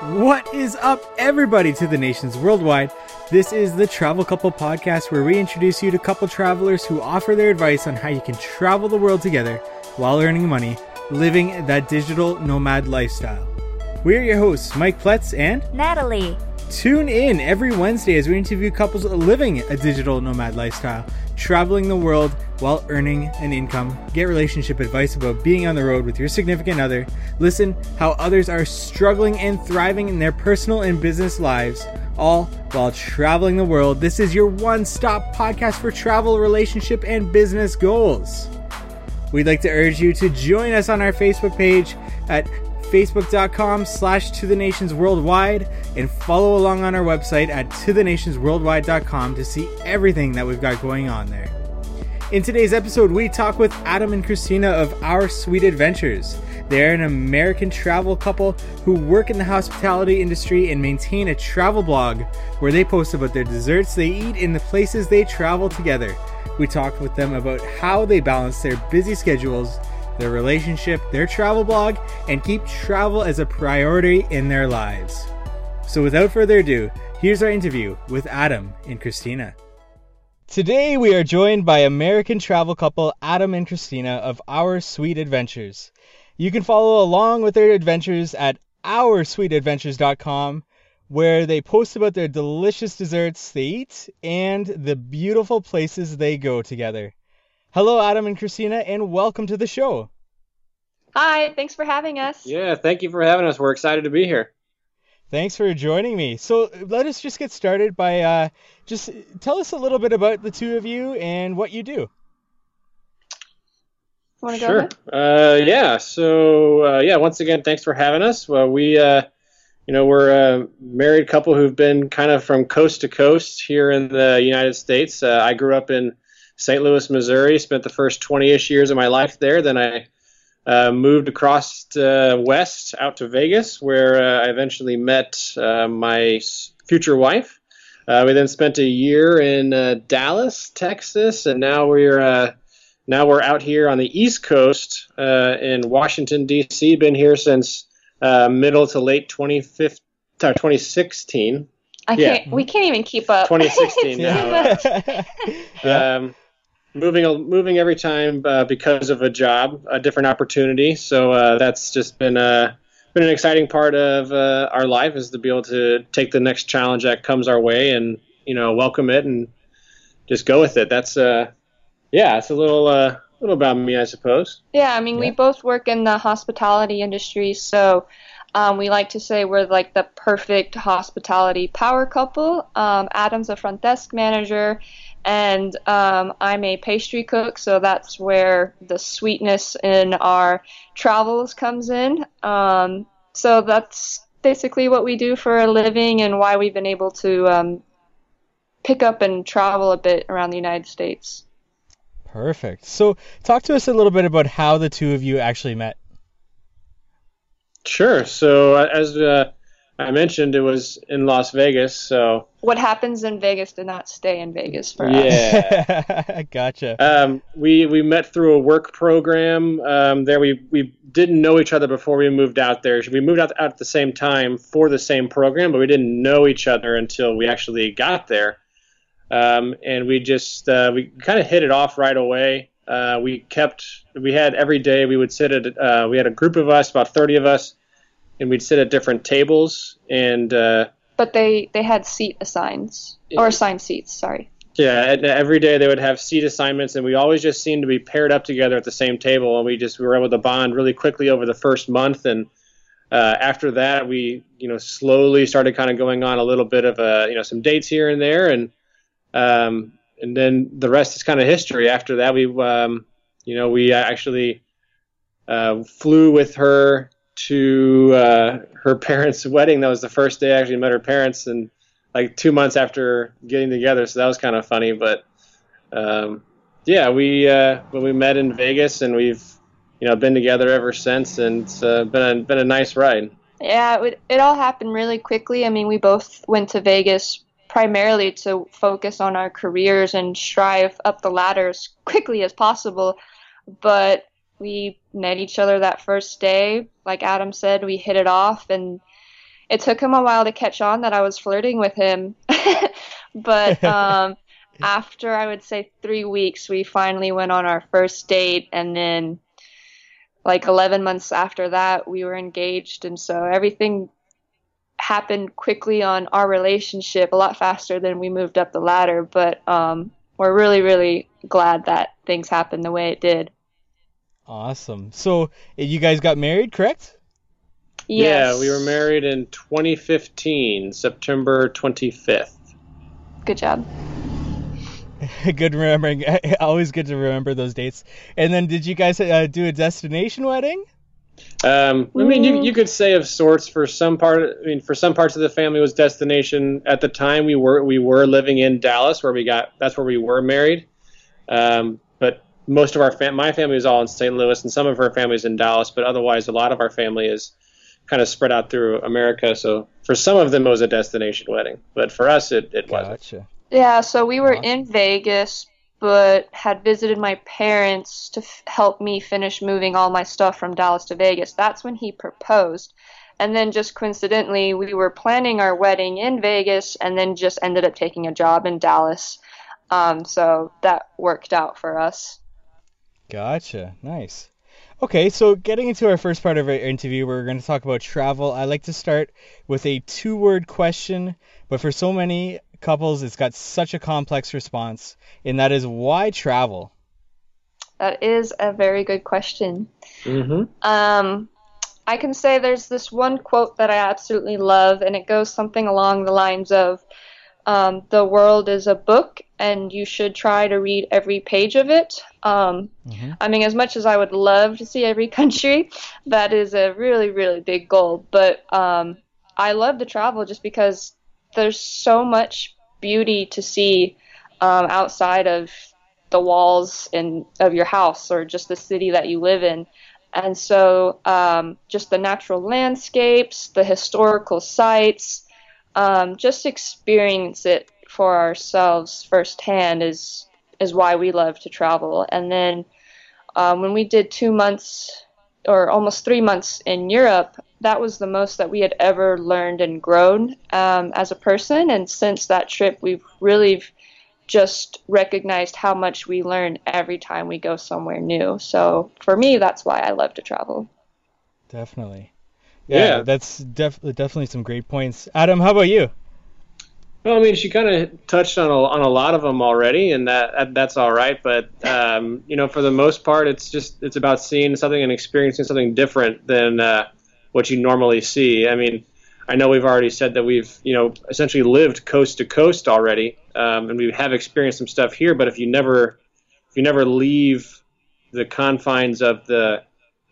What is up, everybody, to the nations worldwide? This is the Travel Couple podcast where we introduce you to couple travelers who offer their advice on how you can travel the world together while earning money, living that digital nomad lifestyle. We're your hosts, Mike Pletz and Natalie. Tune in every Wednesday as we interview couples living a digital nomad lifestyle, traveling the world while earning an income. Get relationship advice about being on the road with your significant other. Listen how others are struggling and thriving in their personal and business lives, all while traveling the world. This is your one stop podcast for travel, relationship, and business goals. We'd like to urge you to join us on our Facebook page at facebook.com slash to the nations worldwide and follow along on our website at to the nations worldwide.com to see everything that we've got going on there. In today's episode, we talk with Adam and Christina of Our Sweet Adventures. They're an American travel couple who work in the hospitality industry and maintain a travel blog where they post about their desserts they eat in the places they travel together. We talked with them about how they balance their busy schedules, their relationship, their travel blog, and keep travel as a priority in their lives. So without further ado, here's our interview with Adam and Christina. Today we are joined by American travel couple Adam and Christina of Our Sweet Adventures. You can follow along with their adventures at oursweetadventures.com where they post about their delicious desserts they eat and the beautiful places they go together. Hello Adam and Christina and welcome to the show. Hi, thanks for having us. Yeah, thank you for having us. We're excited to be here. Thanks for joining me. So let us just get started by uh, just tell us a little bit about the two of you and what you do. Want to go Sure. ahead? Uh, yeah. So uh, yeah, once again, thanks for having us. Well, we, uh, you know, we're a married couple who've been kind of from coast to coast here in the United States. Uh, I grew up in St. Louis, Missouri. Spent the first 20ish years of my life there. Then I uh, moved across uh, west out to Vegas, where uh, I eventually met uh, my future wife. Uh, we then spent a year in uh, Dallas, Texas, and now we're uh, now we're out here on the East Coast uh, in Washington D.C. Been here since uh, middle to late 25th, uh, 2016. I Yeah. can't. We can't even keep up. 2016 now. Yeah. Um, moving moving every time uh, because of a job, a different opportunity. So uh, that's just been a been an exciting part of uh, our life is to be able to take the next challenge that comes our way and you know welcome it and just go with it. That's uh yeah, it's a little uh little about me, I suppose. Yeah, I mean, we both work in the hospitality industry, so um, we like to say we're like the perfect hospitality power couple. Um, Adam's a front desk manager, and um, I'm a pastry cook, so that's where the sweetness in our travels comes in. Um, so that's basically what we do for a living and why we've been able to um, pick up and travel a bit around the United States. Perfect. So talk to us a little bit about how the two of you actually met. Sure. So uh, as uh, I mentioned, it was in Las Vegas. So What happens in Vegas did not stay in Vegas for us. yeah. gotcha. Um, we we met through a work program. Um, there we we didn't know each other before we moved out there. We moved out, out at the same time for the same program, but we didn't know each other until we actually got there. Um, and we just uh, we kind of hit it off right away. Uh, we kept we had every day we would sit at uh, we had a group of us about 30 of us and we'd sit at different tables and uh, But they they had seat assigns or assigned seats. Sorry. Yeah, and every day they would have seat assignments, and we always just seemed to be paired up together at the same table, and we just we were able to bond really quickly over the first month, and uh, after that we you know slowly started kind of going on a little bit of a you know some dates here and there, and um, and then the rest is kind of history. After that we um, you know we actually uh, flew with her to uh, her parents' wedding. That was the first day I actually met her parents, and like two months after getting together, so that was kind of funny. But um, yeah, we uh, when we met in Vegas, and we've you know been together ever since, and it's uh, been a, been a nice ride. Yeah, it, it all happened really quickly. I mean, we both went to Vegas primarily to focus on our careers and strive up the ladder as quickly as possible. But we met each other that first day. Like Adam said, we hit it off, and it took him a while to catch on that I was flirting with him. but um, after I would say three weeks, we finally went on our first date, and then like 11 months after that, we were engaged, and so everything happened quickly on our relationship, a lot faster than we moved up the ladder. But um, we're really, really glad that things happened the way it did. Awesome. So you guys got married, correct? Yes. Yeah, we were married in 2015, September 25th. Good job. good remembering. Always good to remember those dates. And then, did you guys uh, do a destination wedding? Um, I mean, you, you could say of sorts for some part. I mean, for some parts of the family was destination. At the time, we were we were living in Dallas, where we got that's where we were married. Um, but most of our fam- my family is all in St. Louis, and some of her family is in Dallas. But otherwise, a lot of our family is kind of spread out through America. So for some of them, it was a destination wedding, but for us, it, it Gotcha. wasn't. Yeah, so we were in Vegas, but had visited my parents to f- help me finish moving all my stuff from Dallas to Vegas. That's when he proposed. And then just coincidentally, we were planning our wedding in Vegas and then just ended up taking a job in Dallas. Um, so that worked out for us. Gotcha. Nice. Okay, so getting into our first part of our interview, we're going to talk about travel. I like to start with a two word question, but for so many couples, it's got such a complex response, and that is why travel? That is a very good question. hmm Um, I can say there's this one quote that I absolutely love, and it goes something along the lines of um, The world is a book, and you should try to read every page of it. Um, Mhm. I mean, as much as I would love to see every country, that is a really, really big goal. But um, I love to travel just because there's so much beauty to see um, outside of the walls in of your house or just the city that you live in. And so, um, just the natural landscapes, the historical sites, um, just experience it for ourselves firsthand is is why we love to travel. And then, um, when we did two months or almost three months in Europe, that was the most that we had ever learned and grown um, as a person. And since that trip, we've really just recognized how much we learn every time we go somewhere new. So for me, that's why I love to travel. Definitely. Yeah, Yeah. that's def- definitely some great points. Adam, how about you? Well, I mean, she kind of touched on a, on a lot of them already, and that, that that's all right. But um, you know, for the most part, it's just it's about seeing something and experiencing something different than uh, what you normally see. I mean, I know we've already said that we've you know essentially lived coast to coast already, um, and we have experienced some stuff here. But if you never if you never leave the confines of the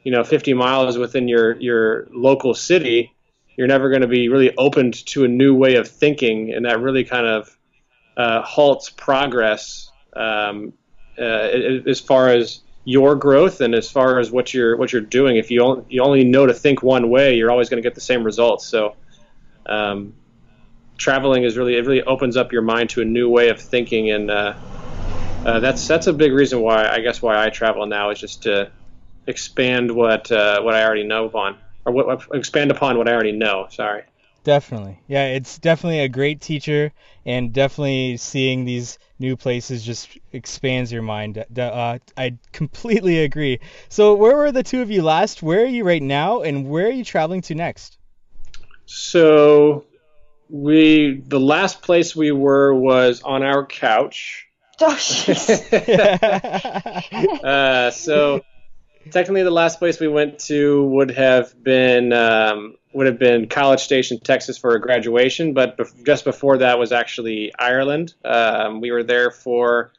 you know 50 miles within your your local city you're never going to be really opened to a new way of thinking, and that really kind of uh, halts progress um, uh, as far as your growth and as far as what you're what you're doing. If you only, you only know to think one way, you're always going to get the same results. So, um, traveling is really it really opens up your mind to a new way of thinking, and uh, uh, that's that's a big reason why I guess why I travel now is just to expand what uh, what I already know upon or what, expand upon what I already know. Sorry. Definitely. Yeah, it's definitely a great teacher, and definitely seeing these new places just expands your mind. Uh, I completely agree. So, where were the two of you last? Where are you right now, and where are you traveling to next? So we the last place we were was on our couch. Oh, uh, so technically, the last place we went to would have been um, would have been College Station, Texas, for a graduation. But bef- just before that was actually Ireland. Um, we were there for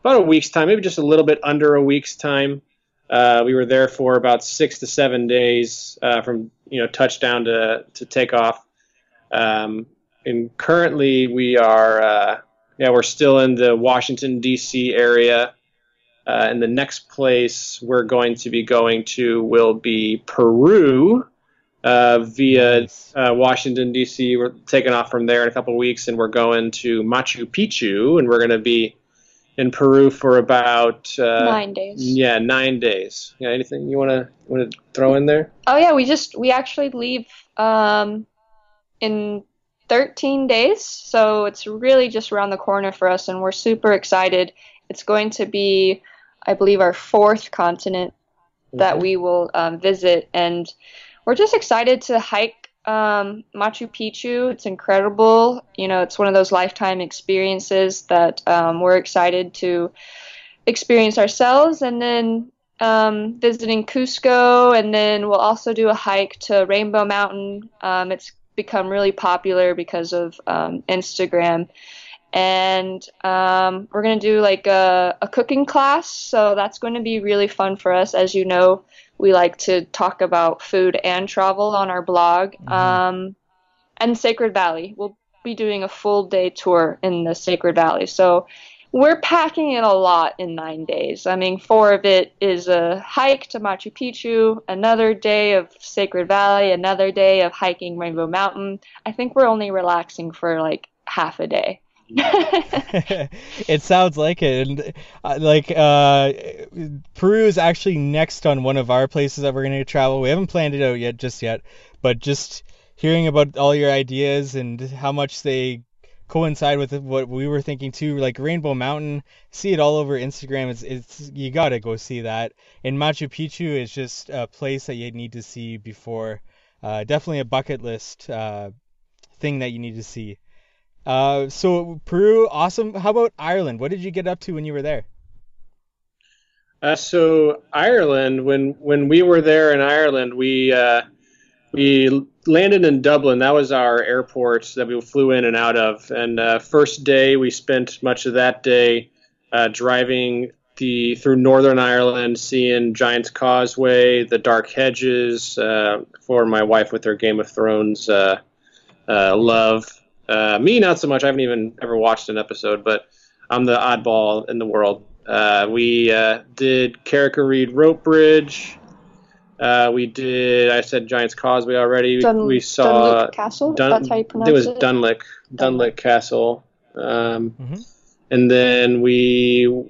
about a week's time, maybe just a little bit under a week's time. Uh, we were there for about six to seven days uh, from you know touchdown to to takeoff. Um, and currently, we are uh, yeah we're still in the Washington D.C. area. Uh, and the next place we're going to be going to will be Peru uh, via uh, Washington, D.C. We're taking off from there in a couple of weeks, and we're going to Machu Picchu, and we're going to be in Peru for about uh, Nine days. Yeah, nine days. Yeah, anything you want to want to throw in there? Oh yeah, we just we actually leave um, in 13 days. So it's really just around the corner for us, and we're super excited. It's going to be, I believe, our fourth continent that Mhm. we will um, visit, and we're just excited to hike um, Machu Picchu. It's incredible. You know, it's one of those lifetime experiences that um, we're excited to experience ourselves, and then um, visiting Cusco, and then we'll also do a hike to Rainbow Mountain. Um, it's become really popular because of um, Instagram. And um, we're going to do like a, a cooking class, so that's going to be really fun for us. As you know, we like to talk about food and travel on our blog. Mhm. Um, and Sacred Valley, we'll be doing a full day tour in the Sacred Valley. So we're packing in a lot in nine days. I mean, four of it is a hike to Machu Picchu, another day of Sacred Valley, another day of hiking Rainbow Mountain. I think we're only relaxing for like half a day. it sounds like it. And uh, like uh, Peru is actually next on one of our places that we're going to travel. We haven't planned it out yet, just yet, but just hearing about all your ideas and how much they coincide with what we were thinking too. Like Rainbow Mountain, see it all over Instagram. It's it's you gotta go see that. And Machu Picchu is just a place that you need to see before. Uh, definitely a bucket list uh, thing that you need to see. Uh, so Peru, awesome. How about Ireland? What did you get up to when you were there? Uh, so Ireland, when when we were there in Ireland, we uh, we landed in Dublin. That was our airport that we flew in and out of. And uh, first day, we spent much of that day uh, driving the through Northern Ireland, seeing Giant's Causeway, the Dark Hedges. Uh, for my wife with her Game of Thrones love. Uh, me, not so much. I haven't even ever watched an episode, but I'm the oddball in the world. Uh, we uh, did Carrick-a-Rede Rope Bridge. Uh, we did. I said Giant's Causeway already. Dun- we saw Dunluck Castle. Dun- That's how you pronounce it was it. Dunlick, Dunlick Castle. Um, Mhm. And then we,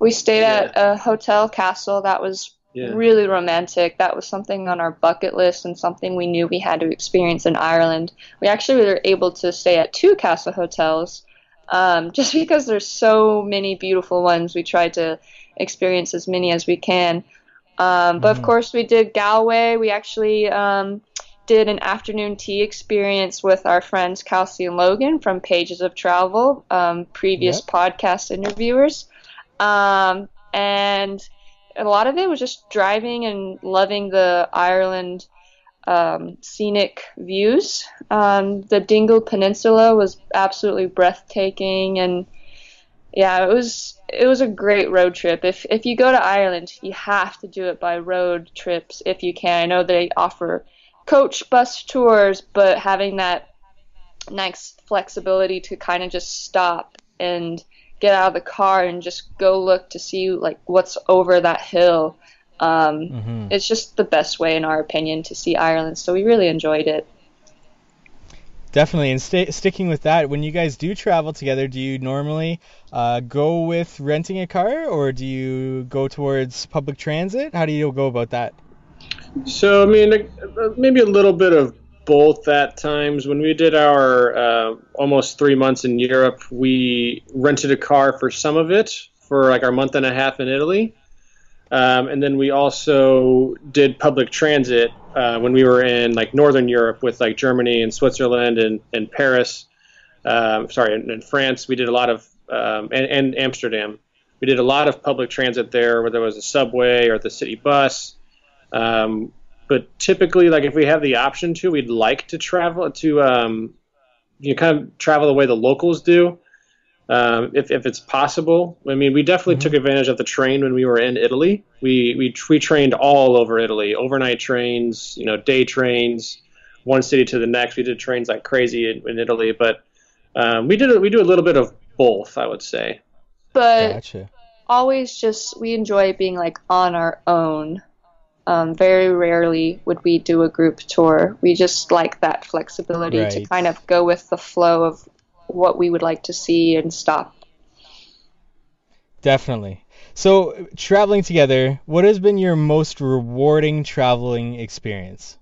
We stayed at a hotel castle that was yeah, really romantic. That was something on our bucket list and something we knew we had to experience in Ireland. We actually were able to stay at two castle hotels um, just because there's so many beautiful ones. We tried to experience as many as we can. Um, but Mhm. of course, we did Galway. We actually um, did an afternoon tea experience with our friends Kelsey and Logan from Pages of Travel, um, previous podcast interviewers. Um, and a lot of it was just driving and loving the Ireland um, scenic views. Um, the Dingle Peninsula was absolutely breathtaking, and yeah, it was it was a great road trip. If if you go to Ireland, you have to do it by road trips if you can. I know they offer coach bus tours, but having that nice flexibility to kind of just stop and get out of the car and just go look to see like what's over that hill. Um, Mhm. It's just the best way, in our opinion, to see Ireland. So we really enjoyed it. Definitely, and sta sticking with that, when you guys do travel together, do you normally uh, go with renting a car or do you go towards public transit? How do you go about that? So I mean, uh, maybe a little bit of both at times. When we did our uh, almost three months in Europe, we rented a car for some of it for like our month and a half in Italy, um, and then we also did public transit uh, when we were in like Northern Europe with like Germany and Switzerland and, and Paris. Um, sorry, in, in France, we did a lot of um, and, and Amsterdam. We did a lot of public transit there, whether it was a subway or the city bus. Um, but typically, like if we have the option to, we'd like to travel to, um, you know, kind of travel the way the locals do, um, if, if it's possible. I mean, we definitely Mhm. took advantage of the train when we were in Italy. We, we we trained all over Italy, overnight trains, you know, day trains, one city to the next. We did trains like crazy in, in Italy, but um, we did we do a little bit of both, I would say. But Gotcha. always just we enjoy being like on our own. Um, very rarely would we do a group tour. We just like that flexibility to kind of go with the flow of what we would like to see and stop. Definitely. So, traveling together, what has been your most rewarding traveling experience?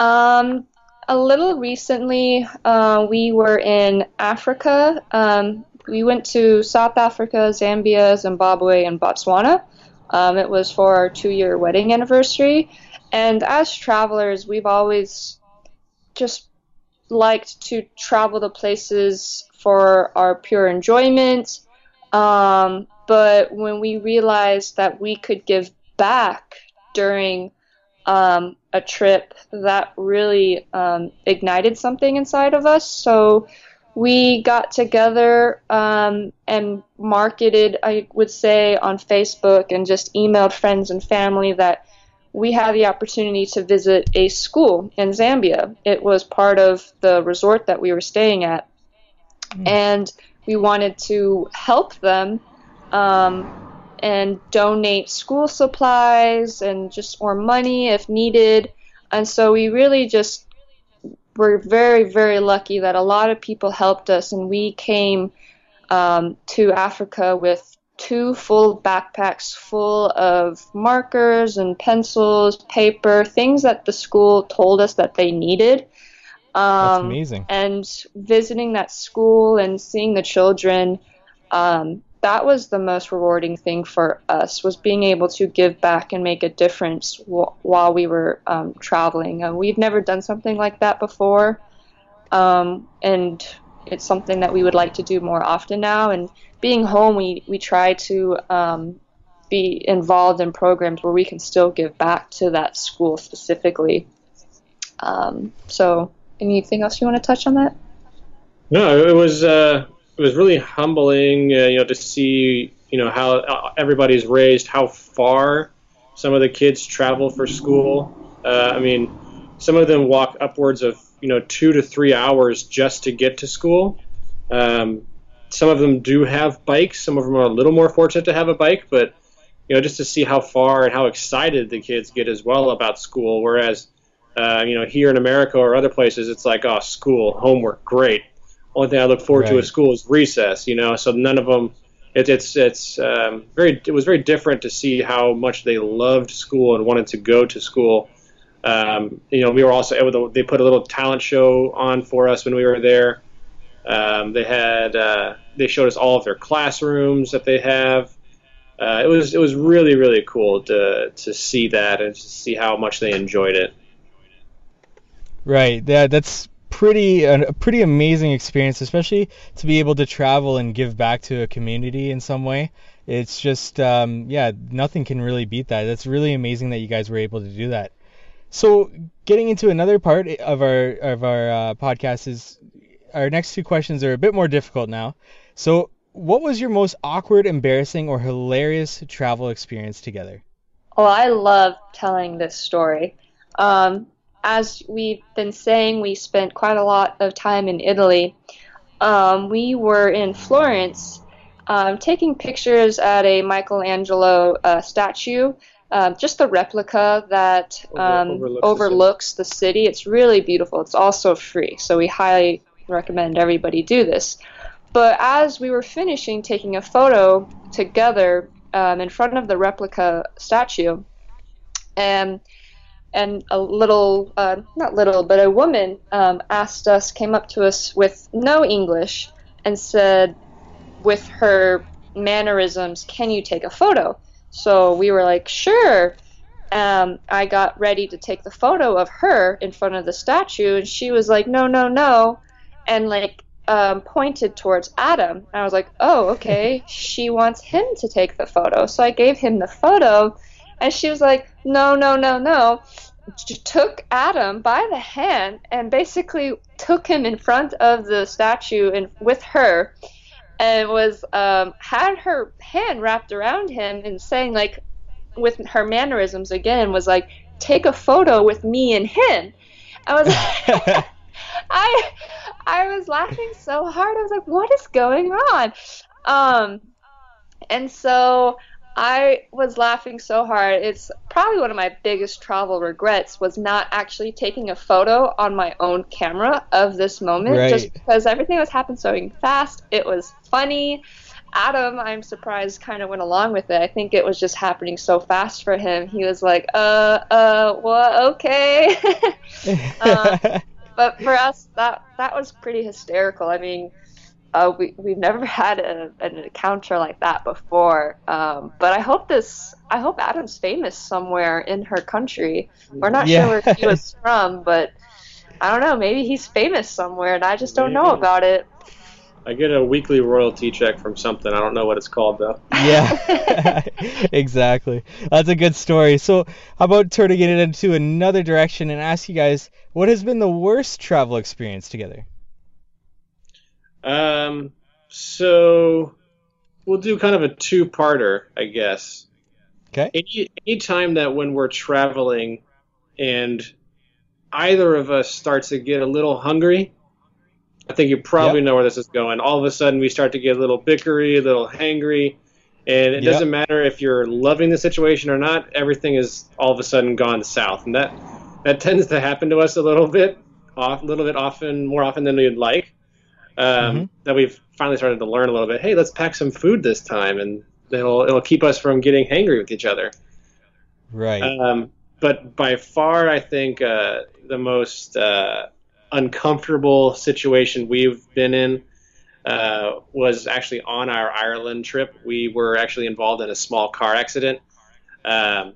Um, a little recently, uh, we were in Africa. Um, we went to South Africa, Zambia, Zimbabwe, and Botswana. Um, it was for our two year wedding anniversary. And as travelers, we've always just liked to travel to places for our pure enjoyment. Um, but when we realized that we could give back during um, a trip, that really um, ignited something inside of us. So we got together um, and marketed, I would say, on Facebook and just emailed friends and family that we had the opportunity to visit a school in Zambia. It was part of the resort that we were staying at. Mm. And we wanted to help them um, and donate school supplies and just or money if needed. And so we really just were very, very lucky that a lot of people helped us, and we came um, to Africa with two full backpacks full of markers and pencils, paper, things that the school told us that they needed. Um, That's amazing. And visiting that school and seeing the children, um, that was the most rewarding thing for us was being able to give back and make a difference while we were um, traveling. Uh, we've never done something like that before, um, and it's something that we would like to do more often now. And being home, we we try to um, be involved in programs where we can still give back to that school specifically. Um, so, anything else you want to touch on that? No, it was. Uh it was really humbling, uh, you know, to see you know how uh, everybody's raised, how far some of the kids travel for school. Uh, I mean, some of them walk upwards of you know two to three hours just to get to school. Um, some of them do have bikes. Some of them are a little more fortunate to have a bike, but you know, just to see how far and how excited the kids get as well about school. Whereas, uh, you know, here in America or other places, it's like, oh, school, homework, great only thing I look forward right. to at school is recess. You know, so none of them. It, it's it's um, very. It was very different to see how much they loved school and wanted to go to school. Um, you know, we were also able to. They put a little talent show on for us when we were there. Um, they had. Uh, they showed us all of their classrooms that they have. Uh, it was it was really really cool to to see that and to see how much they enjoyed it. Right. Yeah, that's pretty a pretty amazing experience, especially to be able to travel and give back to a community in some way. It's just um, yeah, nothing can really beat that. That's really amazing that you guys were able to do that. So getting into another part of our of our uh, podcast is our next two questions are a bit more difficult now. So what was your most awkward, embarrassing, or hilarious travel experience together? Oh, I love telling this story. Um, as we've been saying, we spent quite a lot of time in Italy. Um, we were in Florence um, taking pictures at a Michelangelo uh, statue, uh, just the replica that um, overlooks, overlooks the, city. the city. It's really beautiful. It's also free, so we highly recommend everybody do this. But as we were finishing taking a photo together um, in front of the replica statue, and and a little, uh, not little, but a woman um, asked us, came up to us with no English and said, with her mannerisms, can you take a photo? So we were like, sure. Um, I got ready to take the photo of her in front of the statue, and she was like, no, no, no, and like um, pointed towards Adam. And I was like, oh, okay, she wants him to take the photo. So I gave him the photo, and she was like, no, no, no, no. Took Adam by the hand and basically took him in front of the statue and with her, and was um, had her hand wrapped around him and saying like, with her mannerisms again, was like, take a photo with me and him. I was, I, I was laughing so hard. I was like, what is going on? Um, and so I was laughing so hard. It's probably one of my biggest travel regrets was not actually taking a photo on my own camera of this moment right. just because everything was happening so fast. It was funny. Adam, I'm surprised, kind of went along with it. I think it was just happening so fast for him. He was like, uh, uh, what? Okay. um, but for us, that that was pretty hysterical. I mean, uh, we we've never had a, an encounter like that before. Um, but I hope this. I hope Adam's famous somewhere in her country. We're not Yeah. sure where he was from, but I don't know. Maybe he's famous somewhere, and I just don't know about it. I get a weekly royalty check from something. I don't know what it's called though. Yeah, exactly. That's a good story. So, how about turning it into another direction and ask you guys what has been the worst travel experience together? Um, so we'll do kind of a two-parter, I guess. Okay. Any anytime that when we're traveling and either of us starts to get a little hungry, I think you probably Yep. know where this is going. All of a sudden, we start to get a little bickery, a little hangry, and it Yep. doesn't matter if you're loving the situation or not. Everything is all of a sudden gone south, and that that tends to happen to us a little bit, off, a little bit often, more often than we'd like. Um, Mhm. That we've finally started to learn a little bit. Hey, let's pack some food this time, and it'll it'll keep us from getting hangry with each other. Right. Um, but by far, I think uh, the most uh, uncomfortable situation we've been in uh, was actually on our Ireland trip. We were actually involved in a small car accident. Um,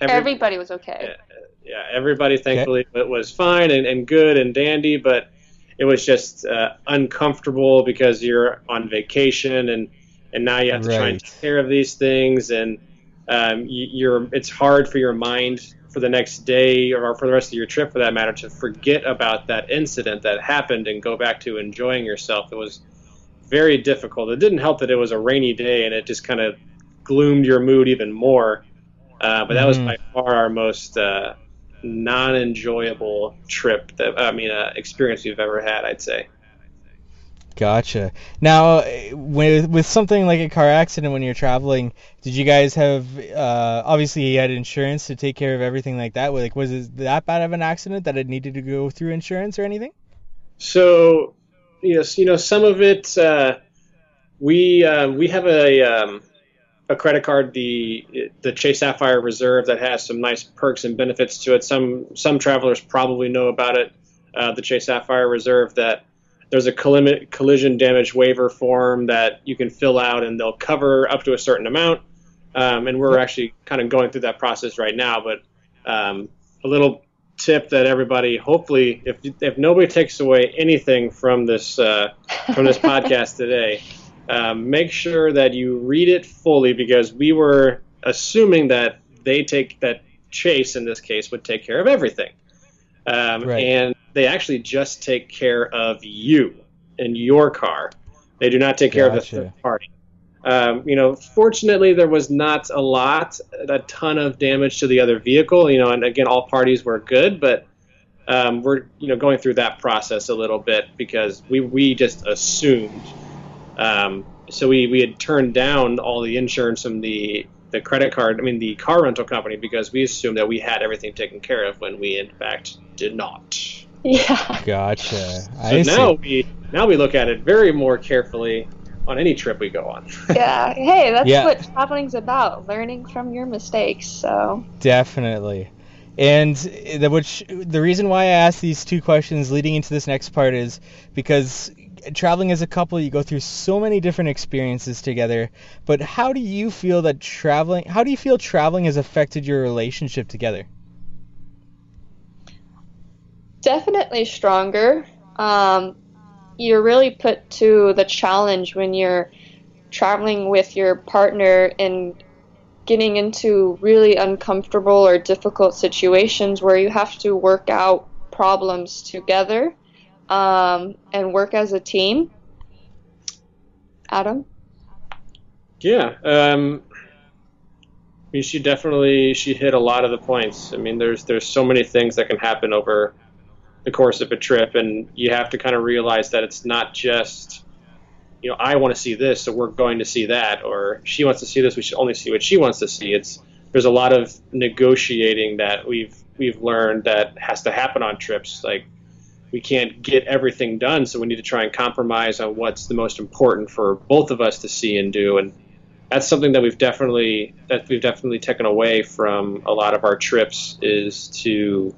every- Everybody was okay. yeah, everybody thankfully it was fine and, and good and dandy, but it was just uh, uncomfortable because you're on vacation and and now you have to try and take care of these things and um, you, you're it's hard for your mind for the next day or for the rest of your trip for that matter to forget about that incident that happened and go back to enjoying yourself. It was very difficult. It didn't help that it was a rainy day and it just kind of gloomed your mood even more. Uh, but that was Mhm. by far our most uh, non-enjoyable trip that I mean uh, experience we've ever had. I'd say. Gotcha. Now, with with something like a car accident when you're traveling, did you guys have uh, obviously you had insurance to take care of everything like that? Like, was it that bad of an accident that it needed to go through insurance or anything? So, yes, you know, some of it uh, we uh, we have a um, a credit card, the the Chase Sapphire Reserve, that has some nice perks and benefits to it. Some some travelers probably know about it. Uh, the Chase Sapphire Reserve that there's a collision damage waiver form that you can fill out, and they'll cover up to a certain amount. Um, and we're actually kind of going through that process right now. But um, a little tip that everybody, hopefully, if if nobody takes away anything from this uh, from this podcast today, um, make sure that you read it fully because we were assuming that they take that Chase in this case would take care of everything, um, Right. and they actually just take care of you and your car. They do not take care of the third party. Um, you know, fortunately, there was not a lot, a ton of damage to the other vehicle. You know, and again, all parties were good, but um, we're you know going through that process a little bit because we we just assumed. Um, so we, we had turned down all the insurance from the the credit card, I mean the car rental company, because we assumed that we had everything taken care of when we in fact did not. Yeah. Gotcha. So I now see. we now we look at it very more carefully on any trip we go on. Yeah. Hey, that's Yeah. what traveling's about. Learning from your mistakes. So. Definitely. And the which the reason why I asked these two questions leading into this next part is because traveling as a couple you go through so many different experiences together. But how do you feel that traveling how do you feel traveling has affected your relationship together? Definitely stronger. Um, you're really put to the challenge when you're traveling with your partner and getting into really uncomfortable or difficult situations where you have to work out problems together um, and work as a team. Adam? Yeah, um, I mean, she definitely she hit a lot of the points. I mean, there's there's so many things that can happen over the course of a trip, and you have to kind of realize that it's not just you know I want to see this, so we're going to see that, or she wants to see this, we should only see what she wants to see. It's there's a lot of negotiating that we've we've learned that has to happen on trips, like we can't get everything done, so we need to try and compromise on what's the most important for both of us to see and do. And that's something that we've definitely that we've definitely taken away from a lot of our trips is to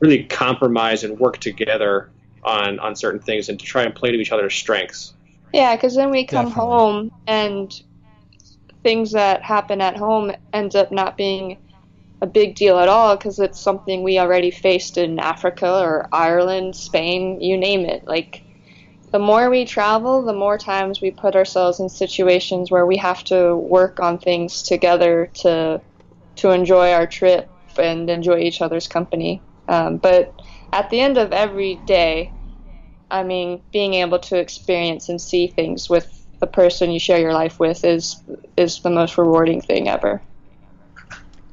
really compromise and work together on on certain things and to try and play to each other's strengths. Yeah, because then we come Definitely. home and things that happen at home ends up not being a big deal at all because it's something we already faced in Africa or Ireland, Spain, you name it. Like the more we travel, the more times we put ourselves in situations where we have to work on things together to to enjoy our trip and enjoy each other's company. Um, but at the end of every day, I mean, being able to experience and see things with the person you share your life with is is the most rewarding thing ever.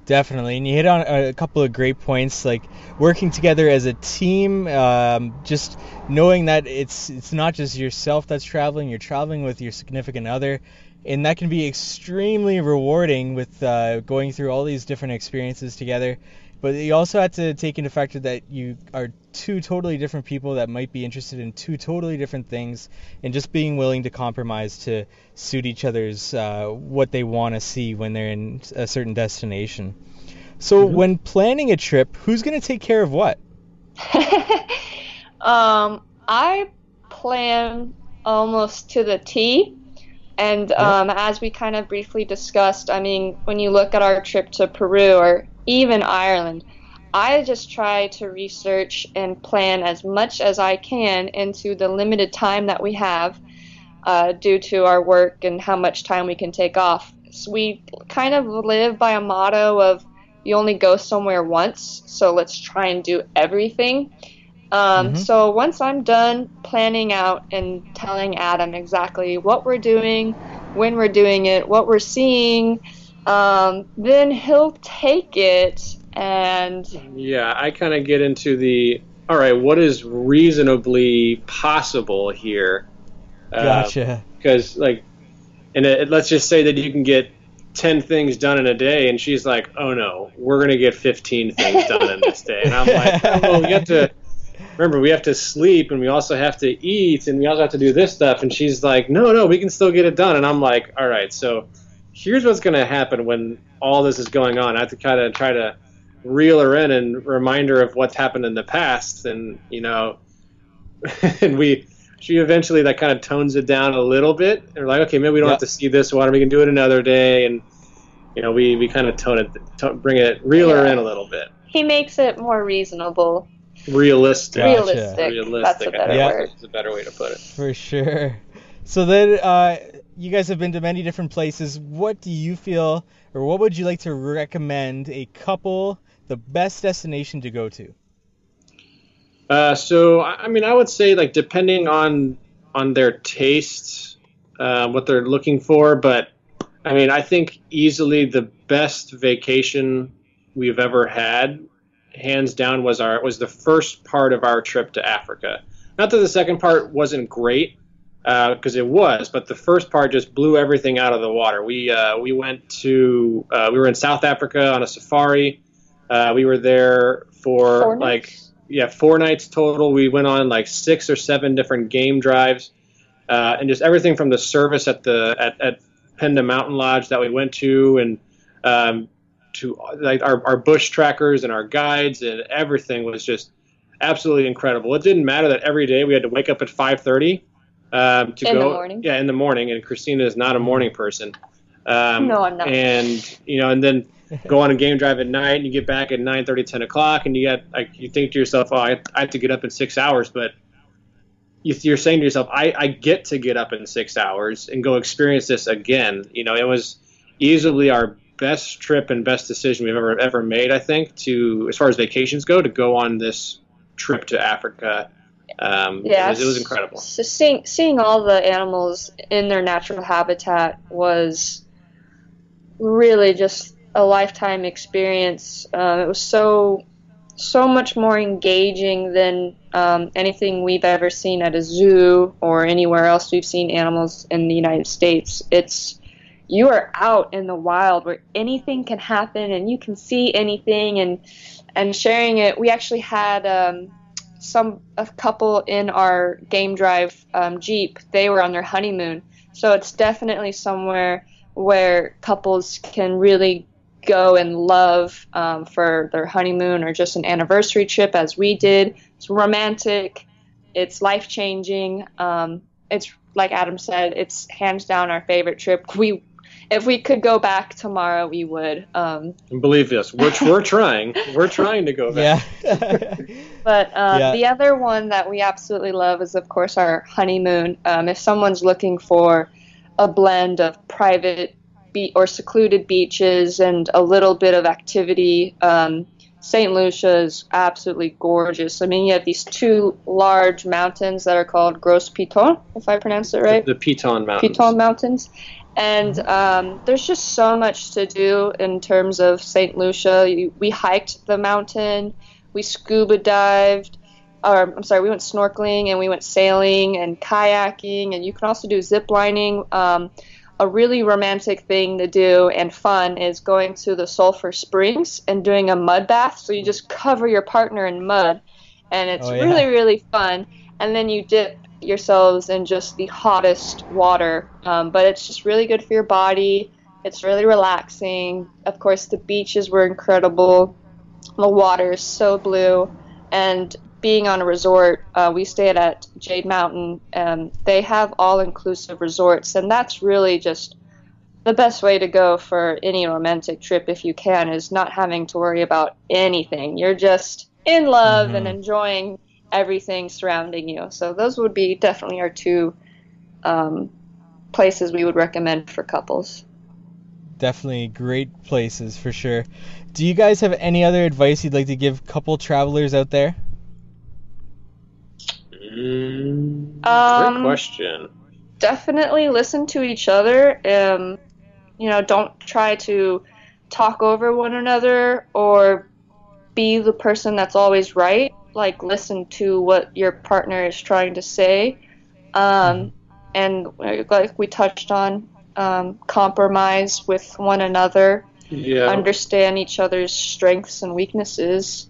Definitely, and you hit on a couple of great points, like working together as a team. Um, just knowing that it's it's not just yourself that's traveling; you're traveling with your significant other, and that can be extremely rewarding with uh, going through all these different experiences together. But you also have to take into factor that you are two totally different people that might be interested in two totally different things, and just being willing to compromise to suit each other's uh, what they want to see when they're in a certain destination. So when planning a trip, who's going to take care of what? um, I plan almost to the T. And um, as we kind of briefly discussed, I mean, when you look at our trip to Peru or even Ireland, I just try to research and plan as much as I can into the limited time that we have uh, due to our work and how much time we can take off. So we kind of live by a motto of you only go somewhere once, so let's try and do everything. Um, Mhm. So once I'm done planning out and telling Adam exactly what we're doing, when we're doing it, what we're seeing, um, then he'll take it and Yeah, I kind of get into the all right. What is reasonably possible here? Uh, Gotcha. Because like, and it, let's just say that you can get ten things done in a day, and she's like, "Oh no, we're gonna get fifteen things done in this day," and I'm like, oh, "Well, we have to." Remember, we have to sleep and we also have to eat and we also have to do this stuff. And she's like, no, no, we can still get it done. And I'm like, all right, so here's what's going to happen when all this is going on. I have to kind of try to reel her in and remind her of what's happened in the past. And, you know, and we, she eventually that kind of tones it down a little bit. And we're like, okay, maybe we don't Yeah. have to see this one. We can do it another day. And, you know, we, we kind of tone it, to, bring it, reel her in a little bit. he makes it more reasonable. Realistic. Gotcha. Realistic. Realistic. That's a I better think Yeah. word. is a better way to put it. For sure. So then, uh, you guys have been to many different places. What do you feel, or what would you like to recommend a couple the best destination to go to? Uh, so I mean, I would say like depending on on their tastes, uh, what they're looking for, but I mean, I think easily the best vacation we've ever had, hands down, was our was the first part of our trip to Africa. Not that the second part wasn't great, because it was, but the first part just blew everything out of the water. We uh, we went to uh, we were in South Africa on a safari. Uh, we were there for Four like nights? yeah, four nights total. We went on like six or seven different game drives, uh, and just everything from the service at the at, at Penda Mountain Lodge that we went to, and um, to like our, our bush trackers and our guides, and everything was just absolutely incredible. It didn't matter that every day we had to wake up at five thirty um, to In the go. morning? Yeah, in the morning, and Christina is not a morning person. Um, No, I'm not. And you know, and then go on a game drive at night and you get back at 9 30, 10 o'clock and you get like you think to yourself oh I, I have to get up in six hours but you're saying to yourself I, I get to get up in six hours and go experience this again you know it was easily our best trip and best decision we've ever ever made I think to as far as vacations go to go on this trip to Africa um, Yeah, it, was, it was incredible So seeing seeing all the animals in their natural habitat was really just a lifetime experience. Um, it was so so much more engaging than um, anything we've ever seen at a zoo or anywhere else we've seen animals in the United States. It's you are out in the wild where anything can happen and you can see anything and and sharing it. We actually had um, some a couple in our game drive um, Jeep. They were on their honeymoon, so it's definitely somewhere where couples can really go and love um, for their honeymoon or just an anniversary trip, as we did. It's romantic, it's life changing. Um, it's like Adam said, it's hands down our favorite trip. We if we could go back tomorrow, we would. Um, and believe us, we're, we're trying. We're trying to go back. Yeah. but uh, yeah. the other one that we absolutely love is, of course, our honeymoon. Um, if someone's looking for a blend of private be- or secluded beaches and a little bit of activity, um, St. Lucia is absolutely gorgeous. I mean, you have these two large mountains that are called Gros Piton, if I pronounce it right. The, the Piton Mountains. Piton Mountains. And um, there's just so much to do in terms of St. Lucia. We hiked the mountain, we scuba dived, or I'm sorry, we went snorkeling and we went sailing and kayaking, and you can also do zip lining. Um, a really romantic thing to do and fun is going to the Sulphur Springs and doing a mud bath. So you just cover your partner in mud, and it's oh, yeah. really, really fun. And then you dip yourselves in just the hottest water. Um, but it's just really good for your body. It's really relaxing. Of course, the beaches were incredible. The water is so blue. And being on a resort, uh, we stayed at Jade Mountain. and they have all inclusive resorts, and that's really just the best way to go for any romantic trip if you can is not having to worry about anything. You're just in love mm-hmm. and enjoying everything surrounding you. So those would be definitely our two um, places we would recommend for couples. Definitely great places for sure. Do you guys have any other advice you'd like to give couple travelers out there? Mm, um, great question. Definitely listen to each other. Um, you know, don't try to talk over one another or be the person that's always right like listen to what your partner is trying to say, um, and like we touched on, um, compromise with one another, yeah. understand each other's strengths and weaknesses.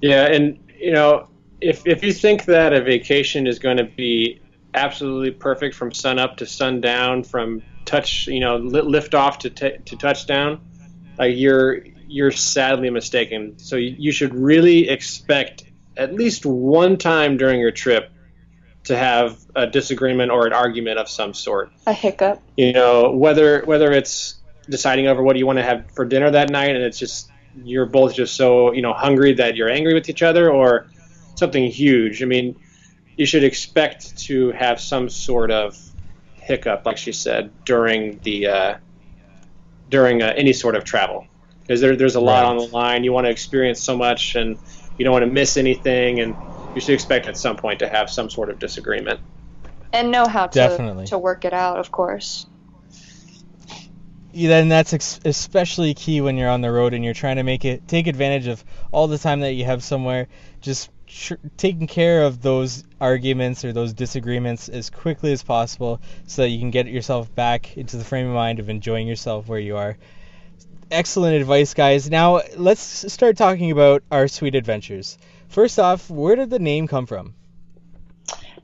Yeah, and you know, if if you think that a vacation is going to be absolutely perfect from sun up to sundown, from touch, you know, lift off to t- to touchdown, like you're you're sadly mistaken. So you should really expect at least one time during your trip to have a disagreement or an argument of some sort. A hiccup. You know, whether whether it's deciding over what you want to have for dinner that night and it's just you're both just so, you know, hungry that you're angry with each other or something huge. I mean, you should expect to have some sort of hiccup, like she said, during the uh, during uh, any sort of travel, because there, there's a lot right. on the line. You want to experience so much, and you don't want to miss anything, and you should expect at some point to have some sort of disagreement. And know how to Definitely. to work it out, of course. Yeah, then that's ex- especially key when you're on the road and you're trying to make it take advantage of all the time that you have somewhere. Just tr- taking care of those arguments or those disagreements as quickly as possible, so that you can get yourself back into the frame of mind of enjoying yourself where you are excellent advice, guys. Now let's start talking about our sweet adventures. First off, where did the name come from?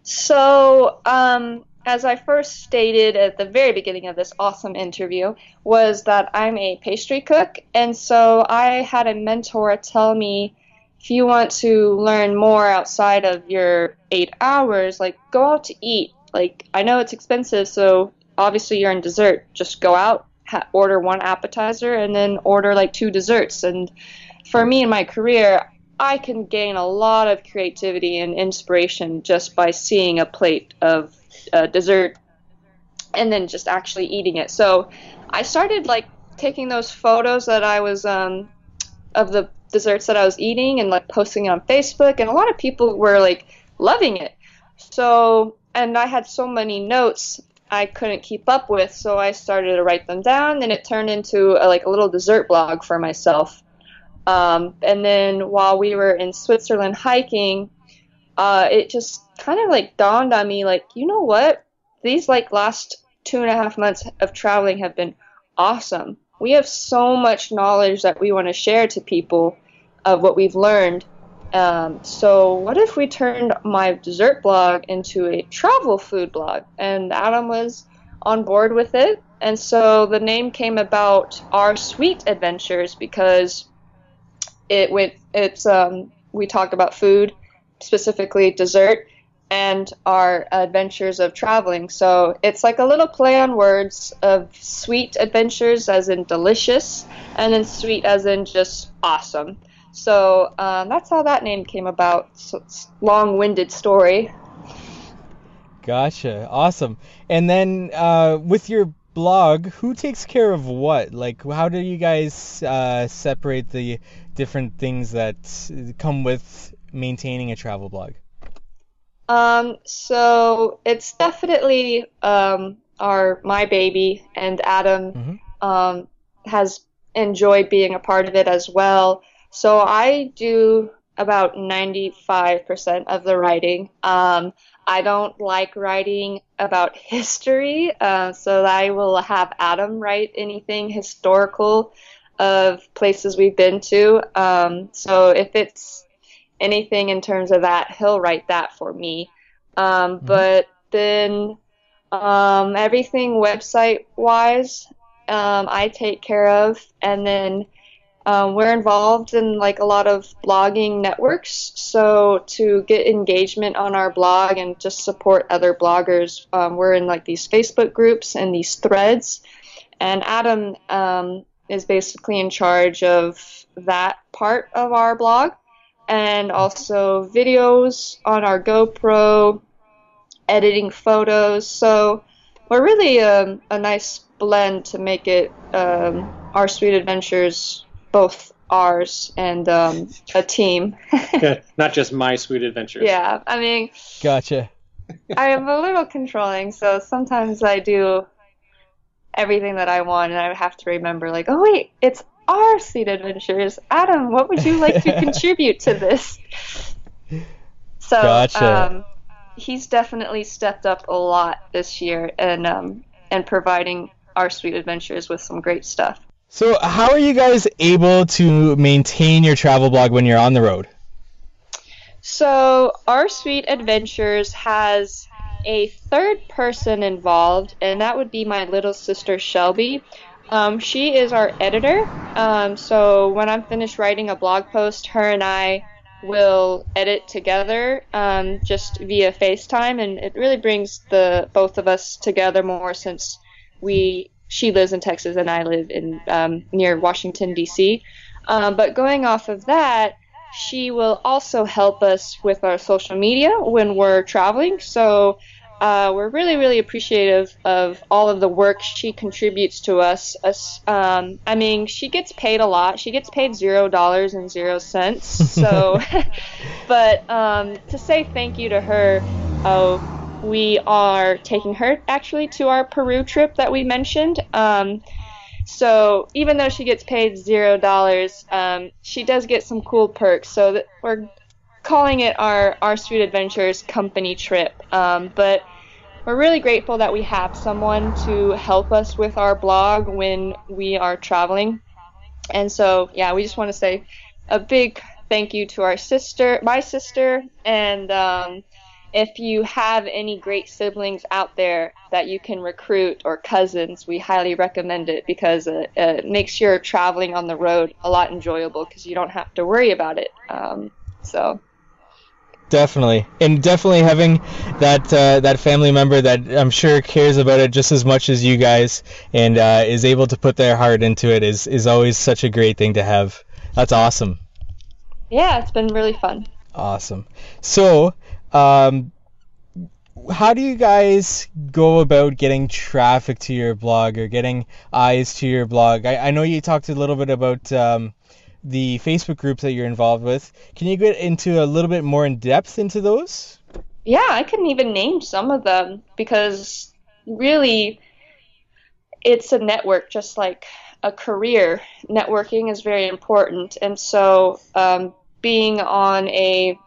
So, um, as I first stated at the very beginning of this awesome interview, was that I'm a pastry cook, and so I had a mentor tell me if you want to learn more outside of your eight hours, like go out to eat. Like I know it's expensive, so obviously you're in dessert. Just go out, ha- order one appetizer and then order like two desserts. And for me in my career, I can gain a lot of creativity and inspiration just by seeing a plate of uh, dessert and then just actually eating it. So I started like taking those photos that I was um, of the desserts that I was eating and like posting it on Facebook, and a lot of people were like loving it. So and I had so many notes I couldn't keep up with, so I started to write them down, and it turned into a, like a little dessert blog for myself. Um, and then while we were in Switzerland hiking, uh, it just kind of like dawned on me, like, you know what? These like last two and a half months of traveling have been awesome. We have so much knowledge that we want to share to people of what we've learned um, so what if we turned my dessert blog into a travel food blog? And Adam was on board with it, and so the name came about our sweet adventures because it went. It's um, we talk about food, specifically dessert, and our adventures of traveling. So it's like a little play on words of sweet adventures, as in delicious, and then sweet as in just awesome. So um, that's how that name came about. So long-winded story. Gotcha. Awesome. And then uh, with your blog, who takes care of what? Like, how do you guys uh, separate the different things that come with maintaining a travel blog? Um, so it's definitely um, our my baby, and Adam mm-hmm. um, has enjoyed being a part of it as well. So I do about 95% of the writing. Um, I don't like writing about history, uh, so I will have Adam write anything historical of places we've been to. Um, so if it's anything in terms of that, he'll write that for me. Um, mm-hmm. But then um, everything website wise, um, I take care of, and then um, we're involved in like a lot of blogging networks. So to get engagement on our blog and just support other bloggers, um, we're in like these Facebook groups and these threads. And Adam um, is basically in charge of that part of our blog and also videos on our GoPro, editing photos. So we're really um, a nice blend to make it um, our sweet adventures both ours and um, a team. yeah, not just my sweet adventures. Yeah, I mean. Gotcha. I am a little controlling, so sometimes I do everything that I want, and I have to remember, like, oh wait, it's our sweet adventures. Adam, what would you like to contribute to this? So, gotcha. um, he's definitely stepped up a lot this year and um, and providing our sweet adventures with some great stuff. So, how are you guys able to maintain your travel blog when you're on the road? So, our Sweet Adventures has a third person involved, and that would be my little sister Shelby. Um, she is our editor. Um, so, when I'm finished writing a blog post, her and I will edit together um, just via FaceTime, and it really brings the both of us together more since we she lives in Texas and I live in um, near Washington D.C. Um, but going off of that, she will also help us with our social media when we're traveling. So uh, we're really, really appreciative of all of the work she contributes to us. Um, I mean, she gets paid a lot. She gets paid zero dollars and zero cents. So, but um, to say thank you to her, oh we are taking her actually to our Peru trip that we mentioned. Um, so even though she gets paid zero dollars, um, she does get some cool perks. So we're calling it our our Sweet Adventures company trip. Um, but we're really grateful that we have someone to help us with our blog when we are traveling. And so yeah, we just want to say a big thank you to our sister, my sister, and um, if you have any great siblings out there that you can recruit or cousins, we highly recommend it because it, it makes your traveling on the road a lot enjoyable because you don't have to worry about it. Um, so. Definitely, and definitely having that uh, that family member that I'm sure cares about it just as much as you guys, and uh, is able to put their heart into it is is always such a great thing to have. That's awesome. Yeah, it's been really fun. Awesome. So, um, how do you guys go about getting traffic to your blog or getting eyes to your blog? I, I know you talked a little bit about um, the Facebook groups that you're involved with. Can you get into a little bit more in depth into those? Yeah, I couldn't even name some of them because really it's a network just like a career. Networking is very important. And so um, being on a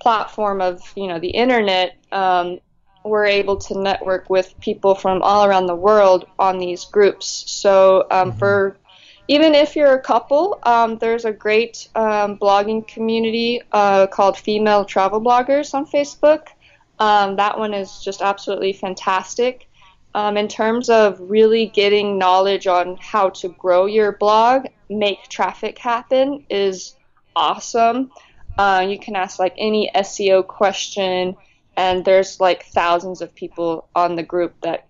platform of you know the internet, um, we're able to network with people from all around the world on these groups. So um, mm-hmm. for even if you're a couple, um, there's a great um, blogging community uh, called Female Travel Bloggers on Facebook. Um, that one is just absolutely fantastic. um, in terms of really getting knowledge on how to grow your blog, make traffic happen is awesome. Uh, you can ask like any SEO question, and there's like thousands of people on the group that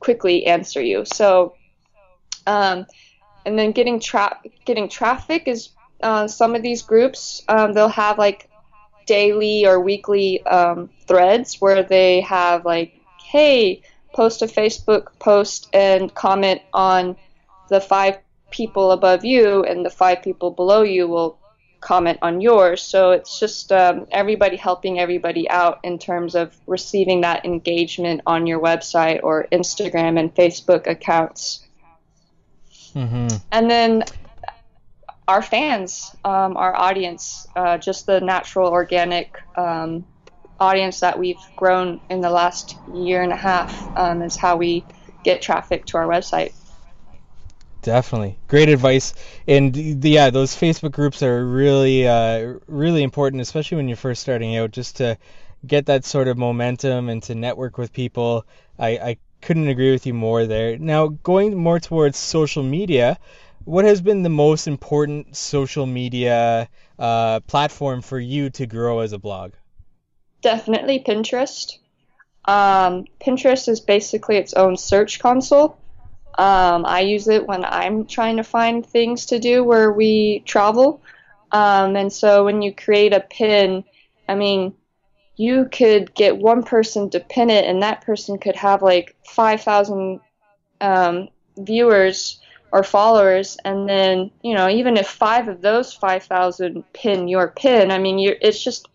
quickly answer you. So, um, and then getting tra- getting traffic is uh, some of these groups um, they'll have like daily or weekly um, threads where they have like, hey, post a Facebook post and comment on the five people above you, and the five people below you will comment on yours. So it's just um, everybody helping everybody out in terms of receiving that engagement on your website or Instagram and Facebook accounts. Mm-hmm. And then our fans, um, our audience, uh, just the natural, organic um, audience that we've grown in the last year and a half um, is how we get traffic to our website. Definitely, great advice. And yeah, those Facebook groups are really, uh, really important, especially when you're first starting out, just to get that sort of momentum and to network with people. I, I couldn't agree with you more there. Now, going more towards social media, what has been the most important social media uh, platform for you to grow as a blog? Definitely Pinterest. Um, Pinterest is basically its own search console. Um, I use it when I'm trying to find things to do where we travel. Um, and so when you create a pin, I mean, you could get one person to pin it, and that person could have like 5,000 um, viewers or followers. And then, you know, even if five of those 5,000 pin your pin, I mean, it's just,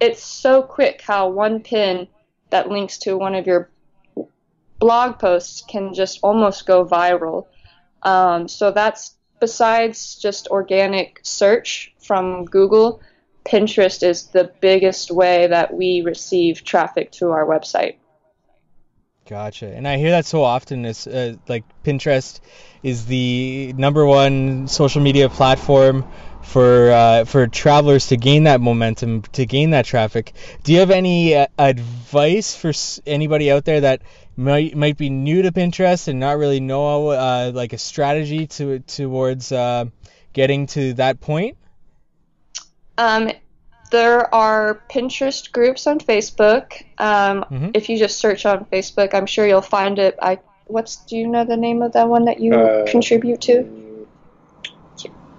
it's so quick how one pin that links to one of your blog posts can just almost go viral. Um, so that's besides just organic search from Google, Pinterest is the biggest way that we receive traffic to our website. Gotcha. And I hear that so often is uh, like Pinterest is the number one social media platform for uh, for travelers to gain that momentum, to gain that traffic. Do you have any uh, advice for anybody out there that might might be new to Pinterest and not really know uh, like a strategy to towards uh, getting to that point? Um, there are Pinterest groups on Facebook. Um, mm-hmm. If you just search on Facebook, I'm sure you'll find it. I what's do you know the name of that one that you uh, contribute to?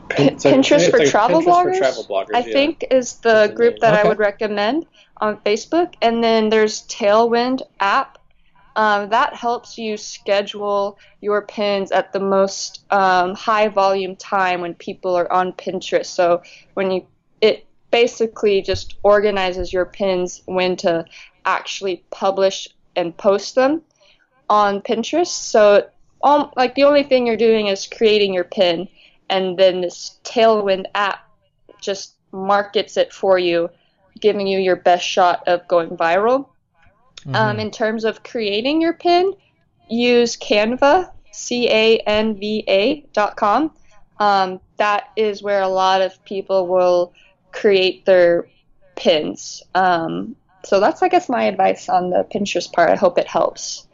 P- Pinterest, for, like travel Pinterest for travel bloggers. I yeah. think is the group that okay. I would recommend on Facebook. And then there's Tailwind app um, that helps you schedule your pins at the most um, high volume time when people are on Pinterest. So when you it basically just organizes your pins when to actually publish and post them on Pinterest. So um, like the only thing you're doing is creating your pin, and then this Tailwind app just markets it for you, giving you your best shot of going viral. Mm-hmm. Um, in terms of creating your pin, use Canva, C A N V A dot com. Um, that is where a lot of people will create their pins. Um, so that's, I guess, my advice on the Pinterest part. I hope it helps.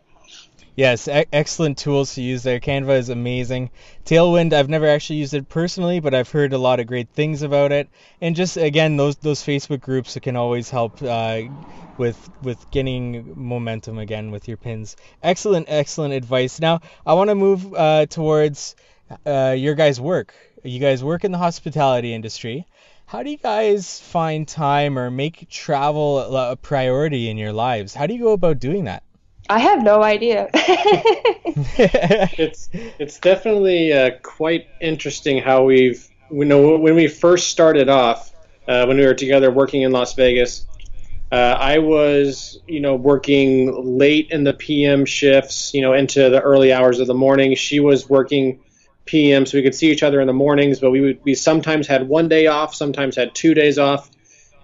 Yes, e- excellent tools to use there. Canva is amazing. Tailwind, I've never actually used it personally, but I've heard a lot of great things about it. And just again, those those Facebook groups can always help uh, with with getting momentum again with your pins. Excellent, excellent advice. Now I want to move uh, towards uh, your guys' work. You guys work in the hospitality industry. How do you guys find time or make travel a priority in your lives? How do you go about doing that? I have no idea. it's it's definitely uh, quite interesting how we've you know when we first started off uh, when we were together working in Las Vegas. Uh, I was you know working late in the PM shifts, you know into the early hours of the morning. She was working PM, so we could see each other in the mornings. But we would, we sometimes had one day off, sometimes had two days off.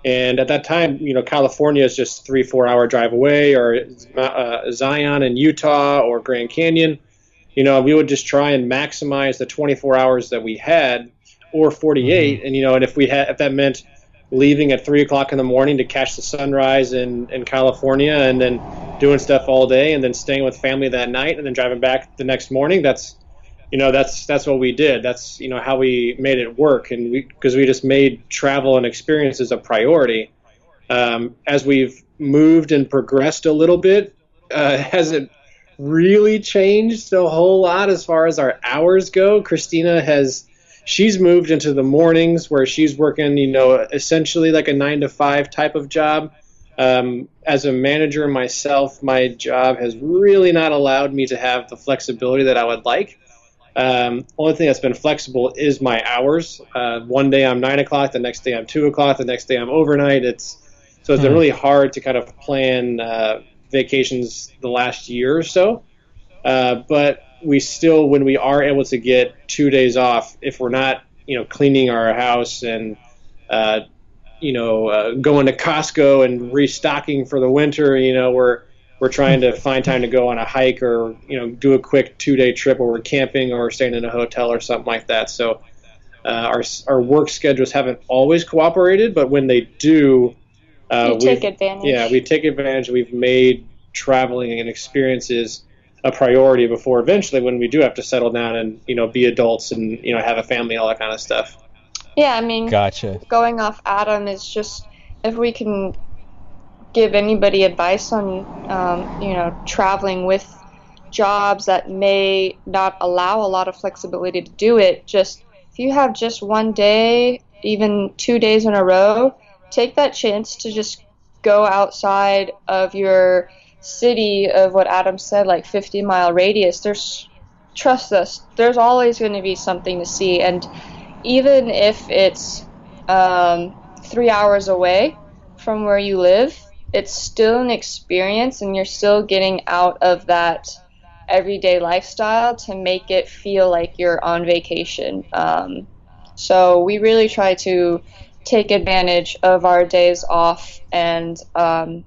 And at that time, you know, California is just three, four hour drive away, or uh, Zion in Utah, or Grand Canyon. You know, we would just try and maximize the 24 hours that we had, or 48. Mm-hmm. And you know, and if we had, if that meant leaving at three o'clock in the morning to catch the sunrise in, in California and then doing stuff all day and then staying with family that night and then driving back the next morning. That's, you know, that's, that's what we did. That's, you know, how we made it work. And we, cause we just made travel and experiences a priority. Um, as we've moved and progressed a little bit, uh, hasn't really changed a whole lot as far as our hours go. Christina has, she's moved into the mornings where she's working, you know, essentially like a nine to five type of job. Um, as a manager myself, my job has really not allowed me to have the flexibility that I would like. Um, only thing that's been flexible is my hours. Uh, one day I'm nine o'clock, the next day I'm two o'clock, the next day I'm overnight. It's so it's been hmm. really hard to kind of plan uh, vacations the last year or so. Uh, but we still, when we are able to get two days off, if we're not, you know, cleaning our house and, uh, you know, uh, going to Costco and restocking for the winter, you know, we're we're trying to find time to go on a hike or you know do a quick two day trip where we're camping or staying in a hotel or something like that. So uh, our our work schedules haven't always cooperated, but when they do, uh, we take advantage. Yeah, we take advantage. We've made traveling and experiences a priority before eventually when we do have to settle down and you know be adults and you know have a family all that kind of stuff yeah i mean gotcha going off adam is just if we can give anybody advice on um, you know traveling with jobs that may not allow a lot of flexibility to do it just if you have just one day even two days in a row take that chance to just go outside of your city of what Adam said, like 50 mile radius, there's, trust us, there's always going to be something to see. And even if it's um, three hours away from where you live, it's still an experience and you're still getting out of that everyday lifestyle to make it feel like you're on vacation. Um, so we really try to take advantage of our days off and um,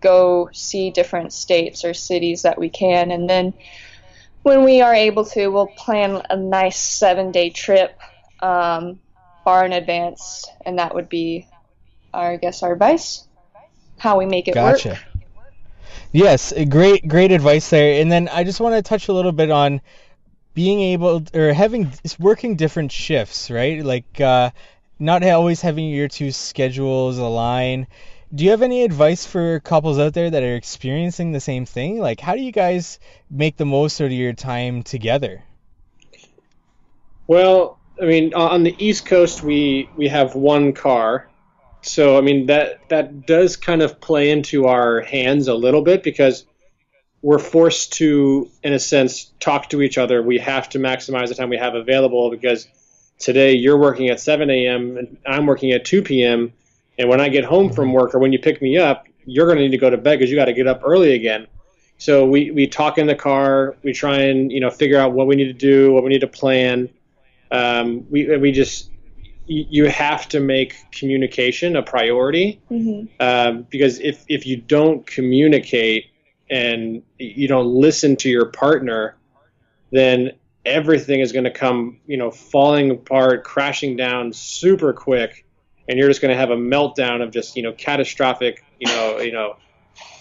go see different states or cities that we can. And then when we are able to, we'll plan a nice seven day trip um, far in advance. And that would be, our, I guess, our advice, how we make it gotcha. work. Yes, great, great advice there. And then I just want to touch a little bit on being able or having working different shifts, right? Like uh, not always having your two schedules align do you have any advice for couples out there that are experiencing the same thing? Like, how do you guys make the most out of your time together? Well, I mean, on the East Coast, we we have one car, so I mean that that does kind of play into our hands a little bit because we're forced to, in a sense, talk to each other. We have to maximize the time we have available because today you're working at 7 a.m. and I'm working at 2 p.m and when I get home from work or when you pick me up, you're going to need to go to bed because you got to get up early again. So we, we talk in the car. We try and you know figure out what we need to do, what we need to plan. Um, we we just you have to make communication a priority mm-hmm. um, because if if you don't communicate and you don't listen to your partner, then everything is going to come you know falling apart, crashing down super quick and you're just going to have a meltdown of just you know catastrophic you know you know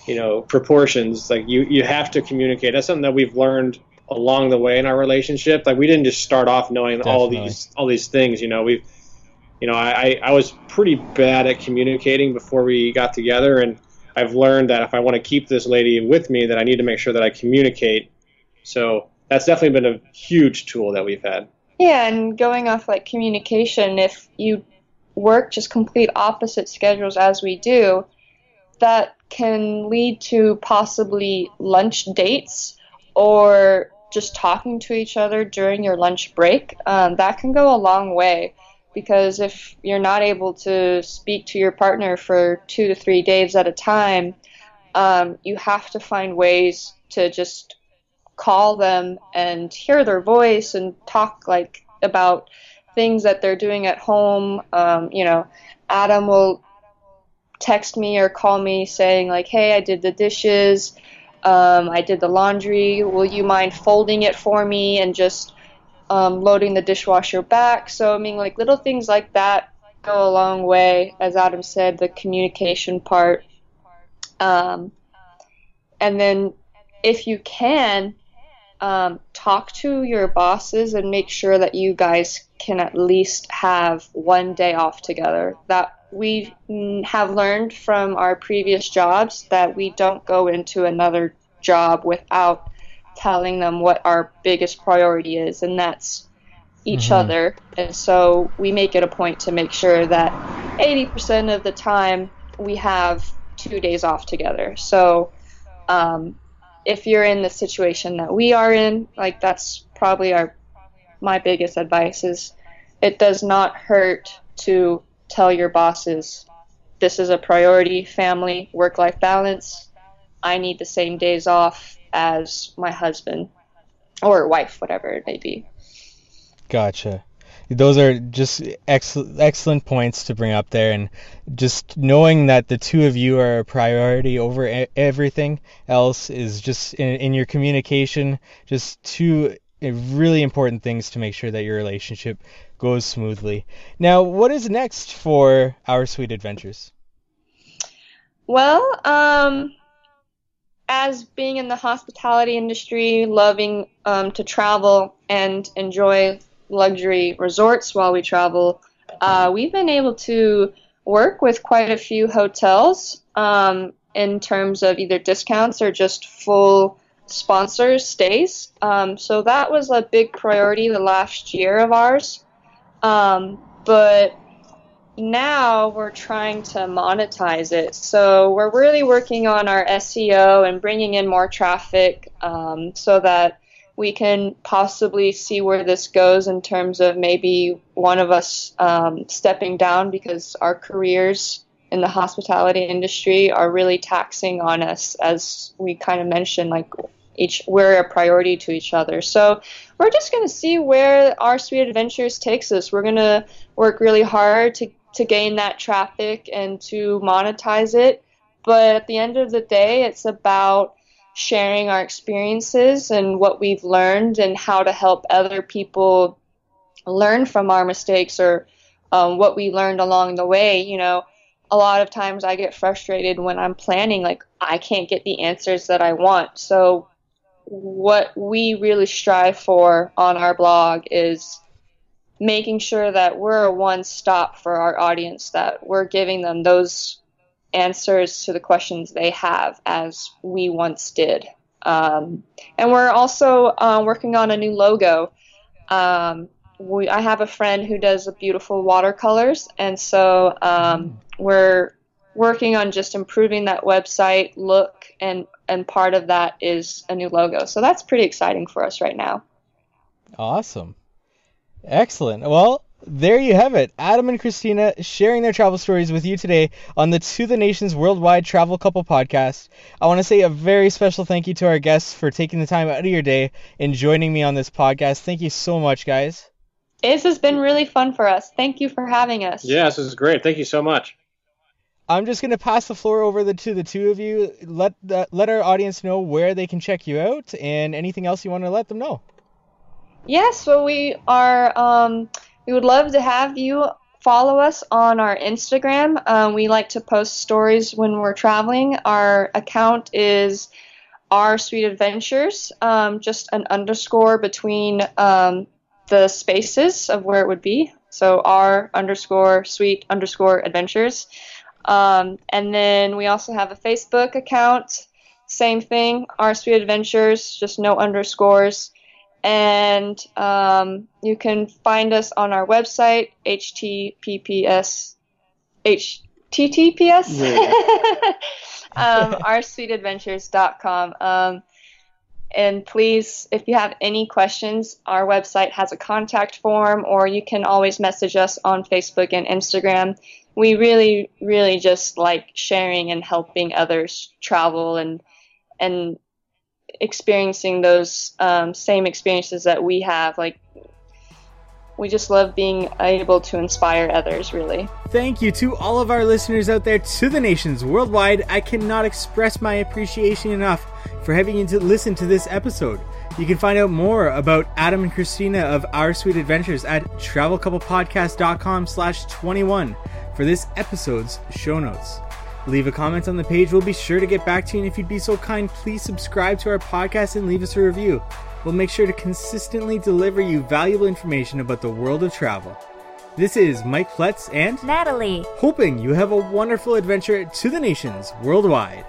you know proportions like you you have to communicate that's something that we've learned along the way in our relationship like we didn't just start off knowing Definitely. all these all these things you know we've you know I, I was pretty bad at communicating before we got together and i've learned that if i want to keep this lady with me that i need to make sure that i communicate. So that's definitely been a huge tool that we've had. Yeah and going off like communication if you work just complete opposite schedules as we do, that can lead to possibly lunch dates or just talking to each other during your lunch break. Um, that can go a long way because if you're not able to speak to your partner for two to three days at a time, um, you have to find ways to just call them and hear their voice and talk like about things that they're doing at home. Um, you know, Adam will text me or call me saying like, "Hey, I did the dishes. Um, I did the laundry. Will you mind folding it for me and just um, loading the dishwasher back?" So I mean, like little things like that go a long way. As Adam said, the communication part. Um, and then if you can, um, talk to your bosses and make sure that you guys can at least have one day off together. That we have learned from our previous jobs that we don't go into another job without telling them what our biggest priority is, and that's each mm-hmm. other. And so we make it a point to make sure that 80% of the time we have two days off together. So um, if you're in the situation that we are in, like that's probably our my biggest advice is it does not hurt to tell your bosses this is a priority, family, work life balance. I need the same days off as my husband or wife, whatever it may be. Gotcha. Those are just excellent excellent points to bring up there, and just knowing that the two of you are a priority over everything else is just in, in your communication. Just two really important things to make sure that your relationship goes smoothly. Now, what is next for our sweet adventures? Well, um, as being in the hospitality industry, loving um, to travel and enjoy luxury resorts while we travel, uh, we've been able to work with quite a few hotels um, in terms of either discounts or just full sponsors stays. Um, so that was a big priority the last year of ours. Um, but now we're trying to monetize it. So we're really working on our SEO and bringing in more traffic um, so that we can possibly see where this goes in terms of maybe one of us um, stepping down because our careers in the hospitality industry are really taxing on us, as we kind of mentioned, like each we're a priority to each other. So we're just going to see where our sweet adventures takes us. We're going to work really hard to to gain that traffic and to monetize it. But at the end of the day, it's about sharing our experiences and what we've learned and how to help other people learn from our mistakes or um, what we learned along the way. You know, a lot of times I get frustrated when I'm planning, like, I can't get the answers that I want. So what we really strive for on our blog is making sure that we're a one stop for our audience, that we're giving them those answers to the questions they have as we once did. Um, and we're also uh, working on a new logo. Um, we, I have a friend who does beautiful watercolors, and so um, we're working on just improving that website look and and part of that is a new logo. So that's pretty exciting for us right now. Awesome. Excellent. Well, there you have it. Adam and Christina sharing their travel stories with you today on the To the Nations Worldwide Travel Couple podcast. I want to say a very special thank you to our guests for taking the time out of your day and joining me on this podcast. Thank you so much, guys. This has been really fun for us. Thank you for having us. Yes, this is great. Thank you so much. I'm just gonna pass the floor over the, to the two of you. Let the, let our audience know where they can check you out and anything else you want to let them know. Yes, well, we are. Um, we would love to have you follow us on our Instagram. Um, we like to post stories when we're traveling. Our account is our sweet adventures, um, just an underscore between um, the spaces of where it would be. So our underscore sweet underscore adventures. Um, and then we also have a Facebook account. Same thing, our sweet adventures, just no underscores. And um, you can find us on our website, https, https, yeah. um, oursweetadventures.com. Um, and please, if you have any questions, our website has a contact form, or you can always message us on Facebook and Instagram we really, really just like sharing and helping others travel and and experiencing those um, same experiences that we have. Like we just love being able to inspire others, really. Thank you to all of our listeners out there, to the nations worldwide. I cannot express my appreciation enough for having you to listen to this episode. You can find out more about Adam and Christina of Our Sweet Adventures at travelcouplepodcast.com slash 21 for this episode's show notes. Leave a comment on the page. We'll be sure to get back to you. And if you'd be so kind, please subscribe to our podcast and leave us a review. We'll make sure to consistently deliver you valuable information about the world of travel. This is Mike Pletz and Natalie. hoping you have a wonderful adventure to the nations worldwide.